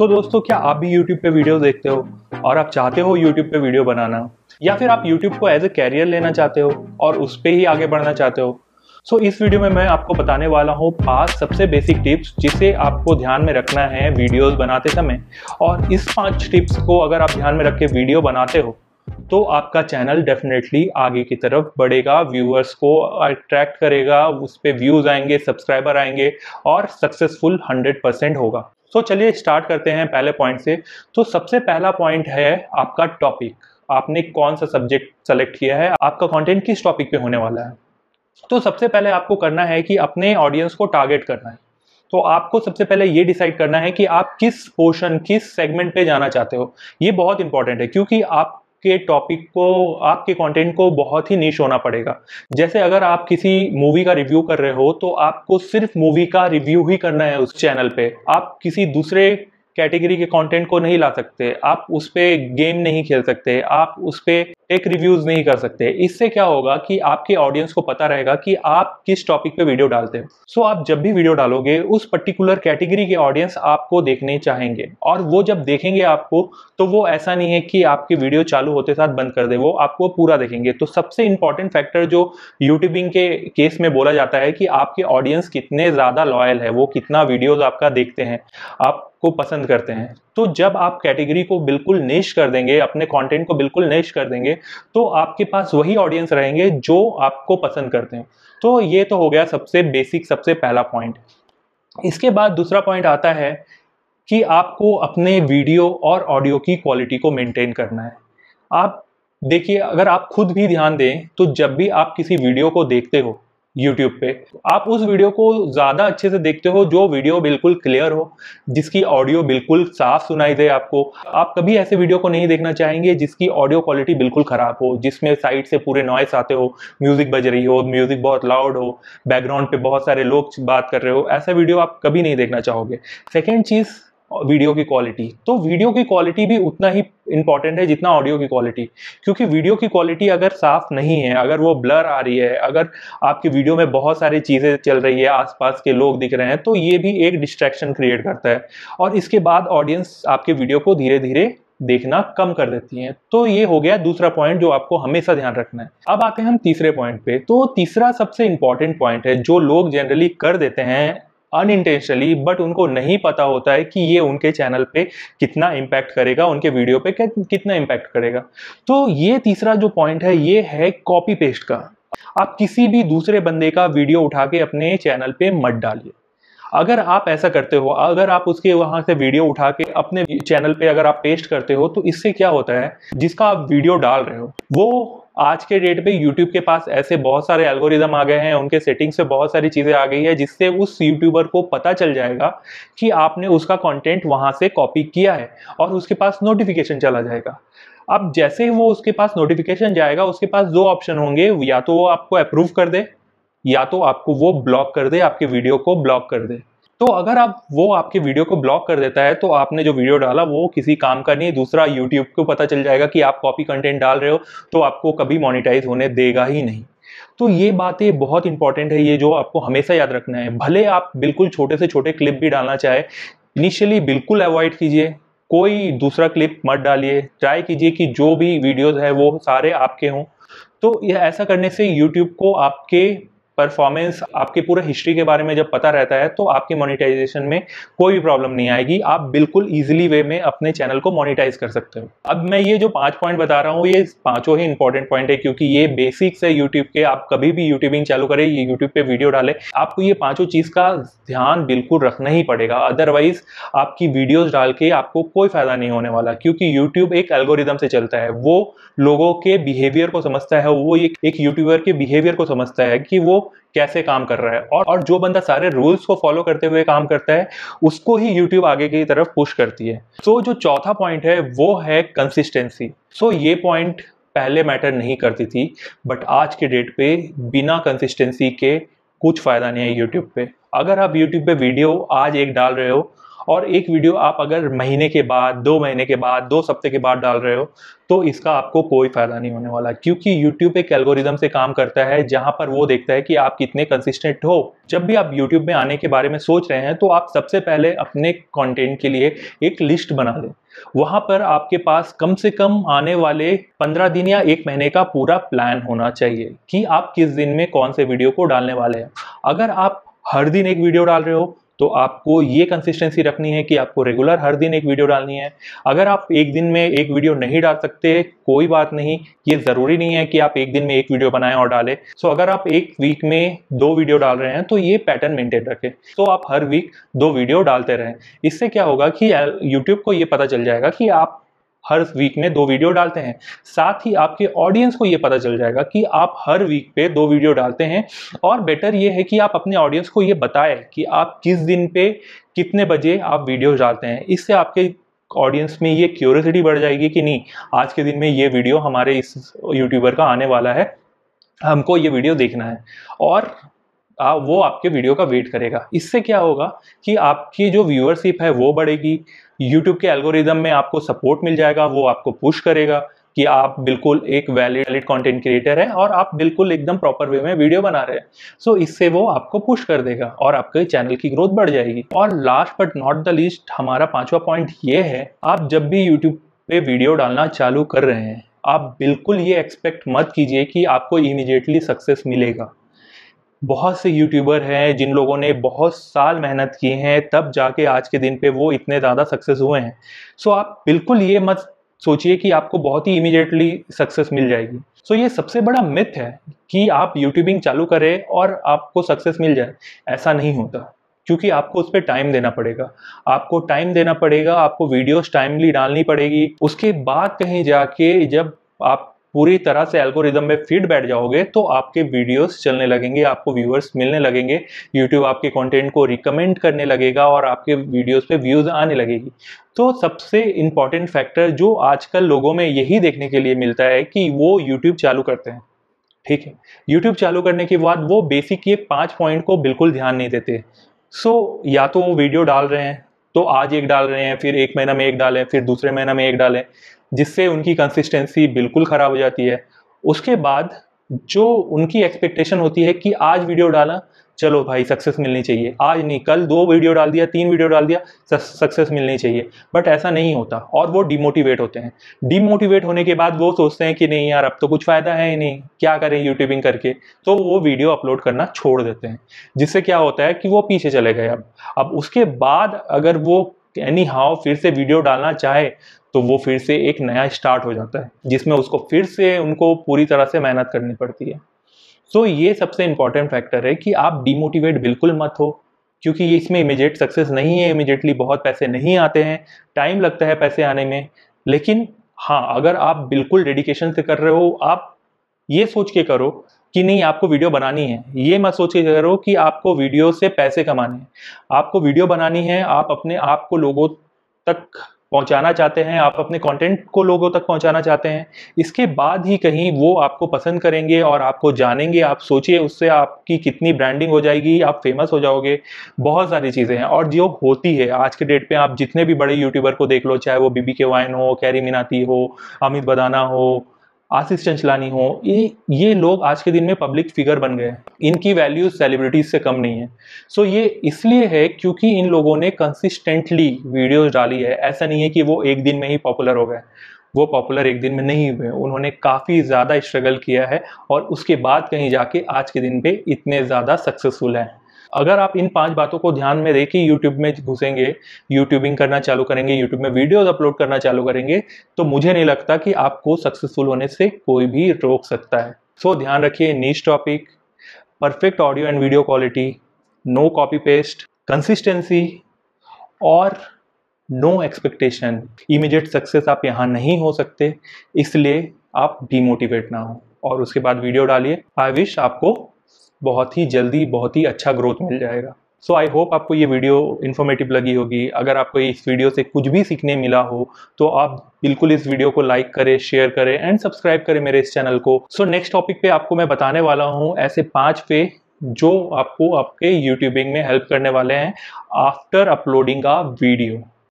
सो so, दोस्तों क्या आप भी YouTube पे वीडियो देखते हो? और आप चाहते हो YouTube पे वीडियो बनाना? या फिर आप YouTube को एज ए कैरियर लेना चाहते हो और उस पर ही आगे बढ़ना चाहते हो? सो so, इस वीडियो में मैं आपको बताने वाला हूँ पाँच सबसे बेसिक टिप्स जिसे आपको ध्यान में रखना है वीडियोस बनाते समय। और इस पाँच टिप्स को अगर आप ध्यान में रख के वीडियो बनाते हो तो आपका चैनल डेफिनेटली आगे की तरफ़ बढ़ेगा व्यूअर्स को अट्रैक्ट करेगा उस पर व्यूज़ आएँगे सब्सक्राइबर आएँगे और सक्सेसफुल 100 परसेंट होगा। तो चलिए स्टार्ट करते हैं पहले पॉइंट से। तो सबसे पहला पॉइंट है आपका टॉपिक आपने कौन सा सब्जेक्ट सेलेक्ट किया है? आपका कंटेंट किस टॉपिक पे होने वाला है? तो सबसे पहले आपको करना है कि अपने ऑडियंस को टारगेट करना है। तो आपको सबसे पहले ये डिसाइड करना है कि आप किस पोर्शन किस सेगमेंट पे जाना चाहते हो। ये बहुत इंपॉर्टेंट है, क्योंकि आप के टॉपिक को, आपके कंटेंट को बहुत ही नीच होना पड़ेगा। जैसे अगर आप किसी मूवी का रिव्यू कर रहे हो तो आपको सिर्फ़ मूवी का रिव्यू ही करना है उस चैनल पे। आप किसी दूसरे कैटेगरी के कंटेंट को नहीं ला सकते आप उस पर गेम नहीं खेल सकते आप उस पर एक रिव्यूज़ नहीं कर सकते। इससे क्या होगा कि आपके ऑडियंस को पता रहेगा कि आप किस टॉपिक पे वीडियो डालते हो। सो so, आप जब भी वीडियो डालोगे उस पर्टिकुलर कैटेगरी के ऑडियंस आपको देखने चाहेंगे। और वो जब देखेंगे आपको तो वो ऐसा नहीं है कि आपकी वीडियो चालू होते साथ बंद कर दे वो आपको पूरा देखेंगे। तो सबसे इंपॉर्टेंट फैक्टर जो यूट्यूबिंग के केस में बोला जाता है कि आपके ऑडियंस कितने ज़्यादा लॉयल है वो कितना वीडियोज़ आपका देखते हैं। आप को पसंद करते हैं। तो जब आप कैटेगरी को बिल्कुल नेश कर देंगे, अपने कंटेंट को बिल्कुल नेश कर देंगे तो आपके पास वही ऑडियंस रहेंगे जो आपको पसंद करते हैं। तो ये तो हो गया सबसे बेसिक सबसे पहला पॉइंट इसके बाद दूसरा पॉइंट आता है कि आपको अपने वीडियो और ऑडियो की क्वालिटी को मेंटेन करना है। आप देखिए, अगर आप खुद भी ध्यान दें तो जब भी आप किसी वीडियो को देखते हो यूट्यूब पे। आप उस वीडियो को ज़्यादा अच्छे से देखते हो, जो वीडियो बिल्कुल क्लियर हो, जिसकी ऑडियो बिल्कुल साफ़ सुनाई दे आपको। आप कभी ऐसे वीडियो को नहीं देखना चाहेंगे, जिसकी ऑडियो क्वालिटी बिल्कुल ख़राब हो, जिसमें साइड से पूरे नॉइस आते हो म्यूज़िक बज रही हो म्यूज़िक बहुत लाउड हो बैकग्राउंड पे बहुत सारे लोग बात कर रहे हो, ऐसा वीडियो आप कभी नहीं देखना चाहोगे। सेकेंड चीज़ वीडियो की क्वालिटी। तो वीडियो की क्वालिटी भी उतना ही इंपॉर्टेंट है जितना ऑडियो की क्वालिटी क्योंकि वीडियो की क्वालिटी अगर साफ़ नहीं है, अगर वो ब्लर आ रही है, अगर आपकी वीडियो में बहुत सारी चीज़ें चल रही है, आसपास के लोग दिख रहे हैं तो ये भी एक डिस्ट्रैक्शन क्रिएट करता है। और इसके बाद ऑडियंस आपके वीडियो को धीरे धीरे देखना कम कर देती हैं। तो ये हो गया दूसरा पॉइंट जो आपको हमेशा ध्यान रखना है। अब आते हैं हम तीसरे पॉइंट पे। तो तीसरा सबसे इंपॉर्टेंट पॉइंट है जो लोग जनरली कर देते हैं अनइंटेंशनली बट उनको नहीं पता होता है कि ये उनके चैनल पे कितना इम्पैक्ट करेगा, उनके वीडियो पे कितना इम्पैक्ट करेगा। तो ये तीसरा जो पॉइंट है, ये है कॉपी पेस्ट का। आप किसी भी दूसरे बंदे का वीडियो उठा के अपने चैनल पे मत डालिए। अगर आप ऐसा करते हो, अगर आप उसके वहाँ से वीडियो उठा के अपने चैनल पे अगर आप पेस्ट करते हो तो इससे क्या होता है, जिसका आप वीडियो डाल रहे हो, वो आज के डेट पे यूट्यूब के पास ऐसे बहुत सारे एल्गोरिदम आ गए हैं, उनके सेटिंग्स से बहुत सारी चीज़ें आ गई है, जिससे उस यूट्यूबर को पता चल जाएगा कि आपने उसका कंटेंट वहाँ से कॉपी किया है और उसके पास नोटिफिकेशन चला जाएगा। अब जैसे ही वो उसके पास नोटिफिकेशन जाएगा, उसके पास दो ऑप्शन होंगे, या तो वो आपको अप्रूव कर दे, या तो आपको वो ब्लॉक कर दे, आपके वीडियो को ब्लॉक कर दे। तो अगर आप वो आपके वीडियो को ब्लॉक कर देता है तो आपने जो वीडियो डाला, वो किसी काम का नहीं, दूसरा यूट्यूब को पता चल जाएगा कि आप कॉपी कंटेंट डाल रहे हो तो आपको कभी मोनिटाइज होने देगा ही नहीं। तो ये बातें बहुत इंपॉर्टेंट है, ये जो आपको हमेशा याद रखना है। भले आप बिल्कुल छोटे से छोटे क्लिप भी डालना चाहे इनिशियली बिल्कुल अवॉइड कीजिए, कोई दूसरा क्लिप मत डालिए। ट्राई कीजिए कि जो भी वीडियोस है, वो सारे आपके हों। तो यह ऐसा करने से यूट्यूब को आपके परफॉर्मेंस आपके पूरे हिस्ट्री के बारे में जब पता रहता है तो आपके मोनिटाइजेशन में कोई भी प्रॉब्लम नहीं आएगी। आप बिल्कुल इजीली वे में अपने चैनल को मोनिटाइज कर सकते हो। अब मैं ये जो पाँच पॉइंट बता रहा हूँ, ये पाँचों ही इंपॉर्टेंट पॉइंट है, क्योंकि ये बेसिक्स है यूट्यूब के। आप कभी भी यूट्यूबिंग चालू करें, ये यूट्यूब पे वीडियो डाले, आपको ये पाँचों चीज़ का ध्यान बिल्कुल रखना ही पड़ेगा। अदरवाइज़ आपकी वीडियोज़ डाल के आपको कोई फ़ायदा नहीं होने वाला, क्योंकि यूट्यूब एक एल्गोरिदम से चलता है। वो लोगों के बिहेवियर को समझता है, वो एक यूट्यूबर के बिहेवियर को समझता है कि वो कैसे काम कर रहा है। और और जो बंदा सारे रूल्स को फॉलो करते हुए काम करता है उसको ही यूट्यूब आगे की तरफ़ पुश करती है। सो so, जो चौथा पॉइंट है वो है कंसिस्टेंसी सो so, ये पॉइंट पहले मैटर नहीं करती थी बट आज के डेट पे बिना कंसिस्टेंसी के कुछ फ़ायदा नहीं है यूट्यूब पे। अगर आप यूट्यूब पे वीडियो आज एक डाल रहे हो और एक वीडियो आप अगर महीने के बाद, दो महीने के बाद, दो सप्ते के बाद डाल रहे हो तो इसका आपको कोई फ़ायदा नहीं होने वाला। क्योंकि YouTube एक एल्गोरिदम से काम करता है, जहाँ पर वो देखता है कि आप कितने कंसिस्टेंट हो। जब भी आप YouTube में आने के बारे में सोच रहे हैं तो आप सबसे पहले अपने कंटेंट के लिए एक लिस्ट बना लें। वहाँ पर आपके पास कम से कम आने वाले पंद्रह दिन या एक महीने का पूरा प्लान होना चाहिए कि आप किस दिन में कौन से वीडियो को डालने वाले हैं। अगर आप हर दिन एक वीडियो डाल रहे हो तो आपको ये कंसिस्टेंसी रखनी है कि आपको रेगुलर हर दिन एक वीडियो डालनी है। अगर आप एक दिन में एक वीडियो नहीं डाल सकते, कोई बात नहीं, ये ज़रूरी नहीं है कि आप एक दिन में एक वीडियो बनाएँ और डालें। सो अगर आप एक वीक में दो वीडियो डाल रहे हैं तो ये पैटर्न मेंटेन रखें। तो आप हर वीक दो वीडियो डालते रहें। इससे क्या होगा कि यूट्यूब को ये पता चल जाएगा कि आप हर वीक में दो वीडियो डालते हैं। साथ ही आपके ऑडियंस को ये पता चल जाएगा कि आप हर वीक पे दो वीडियो डालते हैं और बेटर ये है कि आप अपने ऑडियंस को ये बताएँ कि आप किस दिन पे कितने बजे आप वीडियो डालते हैं। इससे आपके ऑडियंस में ये क्यूरियोसिटी बढ़ जाएगी कि नहीं आज के दिन में ये वीडियो हमारे इस यूट्यूबर का आने वाला है हमको ये वीडियो देखना है और आ, वो आपके वीडियो का वेट करेगा। इससे क्या होगा कि आपकी जो व्यूअरशिप है वो बढ़ेगी यूट्यूब के एल्गोरिदम में आपको सपोर्ट मिल जाएगा वो आपको पुश करेगा कि आप बिल्कुल एक वैलिड वैलिड कंटेंट क्रिएटर है और आप बिल्कुल एकदम प्रॉपर वे में वीडियो बना रहे हैं। सो so, इससे वो आपको पुश कर देगा और आपके चैनल की ग्रोथ बढ़ जाएगी। और last but not the least हमारा पांचवा पॉइंट ये है आप जब भी यूट्यूब पे वीडियो डालना चालू कर रहे हैं आप बिल्कुल ये एक्सपेक्ट मत कीजिए कि आपको इमिजिएटली सक्सेस मिलेगा। बहुत से यूट्यूबर हैं जिन लोगों ने बहुत साल मेहनत की हैं, तब जाके आज के दिन पे वो इतने ज़्यादा सक्सेस हुए हैं। सो आप बिल्कुल ये मत सोचिए कि आपको बहुत ही इमीडिएटली सक्सेस मिल जाएगी। सो ये सबसे बड़ा मिथ है कि आप यूट्यूबिंग चालू करें और आपको सक्सेस मिल जाए। ऐसा नहीं होता, क्योंकि आपको उस पर टाइम देना पड़ेगा। आपको टाइम देना पड़ेगा, आपको वीडियोस टाइमली डालनी पड़ेगी। उसके बाद कहीं जाके जब आप पूरी तरह से एल्गोरिदम में फ़ीड बैठ जाओगे तो आपके वीडियोस चलने लगेंगे आपको व्यूअर्स मिलने लगेंगे यूट्यूब आपके कंटेंट को रिकमेंड करने लगेगा और आपके वीडियोस पे व्यूज़ आने लगेगी। तो सबसे इंपॉर्टेंट फैक्टर जो आजकल लोगों में यही देखने के लिए मिलता है कि वो यूट्यूब चालू करते हैं। ठीक है? यूट्यूब चालू करने के बाद वो बेसिक ये पाँच पॉइंट को बिल्कुल ध्यान नहीं देते। सो so, या तो वो वीडियो डाल रहे हैं तो आज एक डाल रहे हैं, फिर एक महीना में एक डालें, फिर दूसरे महीना में एक डालें, जिससे उनकी कंसिस्टेंसी बिल्कुल ख़राब हो जाती है। उसके बाद जो उनकी एक्सपेक्टेशन होती है कि आज वीडियो डाला, चलो भाई सक्सेस मिलनी चाहिए। आज नहीं, कल दो वीडियो डाल दिया, तीन वीडियो डाल दिया सक्सेस मिलनी चाहिए। बट ऐसा नहीं होता और वो डिमोटिवेट होते हैं। डिमोटिवेट होने के बाद वो सोचते हैं कि नहीं यार, अब तो कुछ फ़ायदा है ही नहीं। क्या करें यूट्यूबिंग करके? तो वो वीडियो अपलोड करना छोड़ देते हैं। जिससे क्या होता है कि वो पीछे चले गए अब। अब उसके बाद अगर वो एनी हाउ फिर से वीडियो डालना चाहे तो वो फिर से एक नया स्टार्ट हो जाता है जिसमें उसको फिर से उनको पूरी तरह से मेहनत करनी पड़ती है। सो so, ये सबसे इंपॉर्टेंट फैक्टर है कि आप डिमोटिवेट बिल्कुल मत हो क्योंकि इसमें इमीडिएट सक्सेस नहीं है इमीडिएटली बहुत पैसे नहीं आते हैं टाइम लगता है पैसे आने में। लेकिन हाँ अगर आप बिल्कुल डेडिकेशन से कर रहे हो आप ये सोच के करो कि नहीं, आपको वीडियो बनानी है। ये मत सोच के करो कि आपको वीडियो से पैसे कमाने हैं। आपको वीडियो बनानी है, आप अपने आप को लोगों तक पहुंचाना चाहते हैं, आप अपने कंटेंट को लोगों तक पहुंचाना चाहते हैं। इसके बाद ही कहीं वो आपको पसंद करेंगे और आपको जानेंगे, आप सोचिए उससे आपकी कितनी ब्रांडिंग हो जाएगी, आप फ़ेमस हो जाओगे। बहुत सारी चीज़ें हैं और जो होती है, आज के डेट पे आप जितने भी बड़े यूट्यूबर को देख लो, चाहे वो बीबी के वाइन हो कैरी मिनाती हो अमित बदाना हो आशीष चंचलानी हो, ये ये लोग आज के दिन में पब्लिक फिगर बन गए इनकी वैल्यू सेलिब्रिटीज से कम नहीं है। सो so ये इसलिए है क्योंकि इन लोगों ने कंसिस्टेंटली वीडियोस डाली है। ऐसा नहीं है कि वो एक दिन में ही पॉपुलर हो गए। वो पॉपुलर एक दिन में नहीं हुए उन्होंने काफ़ी ज़्यादा स्ट्रगल किया है और उसके बाद कहीं जाके आज के दिन पे इतने ज़्यादा सक्सेसफुल हैं। अगर आप इन पाँच बातों को ध्यान में रख यूट्यूब में घुसेंगे यूट्यूबिंग करना चालू करेंगे यूट्यूब में वीडियोज़ अपलोड करना चालू करेंगे तो मुझे नहीं लगता कि आपको सक्सेसफुल होने से कोई भी रोक सकता है। सो so, ध्यान रखिए niche topic perfect audio and video quality no copy paste consistency और नो एक्सपेक्टेशन इमीडिएट सक्सेस आप यहाँ नहीं हो सकते इसलिए आप डीमोटिवेट ना हो। और उसके बाद वीडियो डालिए। आई विश आपको बहुत ही जल्दी, बहुत ही अच्छा ग्रोथ मिल जाएगा। सो आई होप आपको ये वीडियो इन्फॉर्मेटिव लगी होगी। अगर आपको इस वीडियो से कुछ भी सीखने मिला हो तो आप बिल्कुल इस वीडियो को लाइक करें शेयर करें एंड सब्सक्राइब करें मेरे इस चैनल को। सो नेक्स्ट टॉपिक पे आपको मैं बताने वाला हूँ ऐसे पाँच पे जो आपको आपके यूट्यूबिंग में हेल्प करने वाले हैं आफ्टर अपलोडिंग अ वीडियो